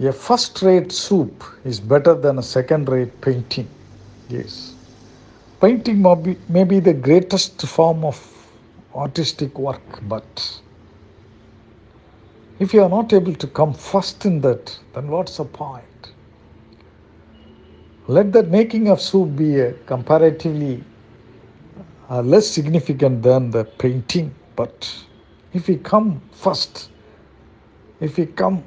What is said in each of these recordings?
A first rate soup is better than a second rate painting. Yes. Painting may be, the greatest form of artistic work, but if you are not able to come first in that, then what's the point? Let the making of soup be a comparatively uh, less significant than the painting, but if we come first, if we come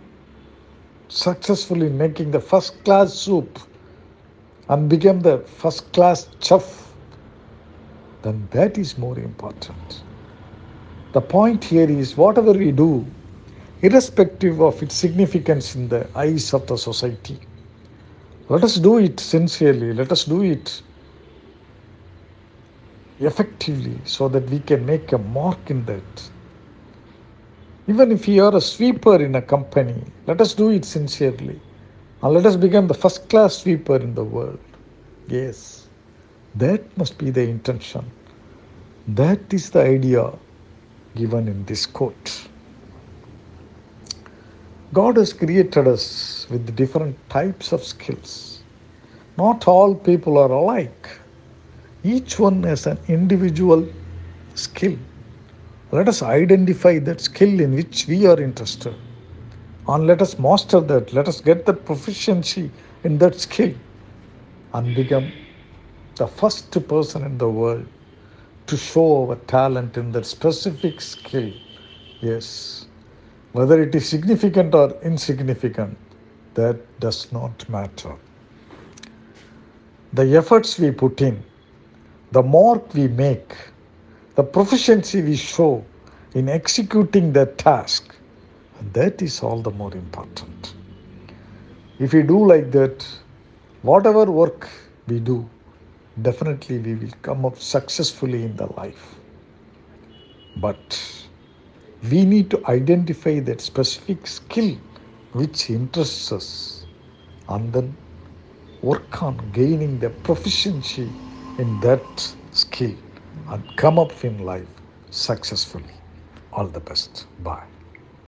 successfully making the first class soup and become the first class chef, then that is more important. The point here is whatever we do, irrespective of its significance in the eyes of the society, let us do it sincerely, let us do it effectively so that we can make a mark in that. Even if you are a sweeper in a company, let us do it sincerely. And let us become the first class sweeper in the world. Yes, that must be the intention. That is the idea given in this quote. God has created us with different types of skills. Not all people are alike. Each one has an individual skill. Let us identify that skill in which we are interested. And let us master that. Let us get the proficiency in that skill and become the first person in the world to show our talent in that specific skill. Yes. Whether it is significant or insignificant, that does not matter. The efforts we put in, the mark we make, the proficiency we show in executing that task, that is all the more important. If we do like that, whatever work we do, definitely we will come up successfully in the life. But we need to identify that specific skill which interests us and then work on gaining the proficiency in that and come up in life successfully. All the best. Bye.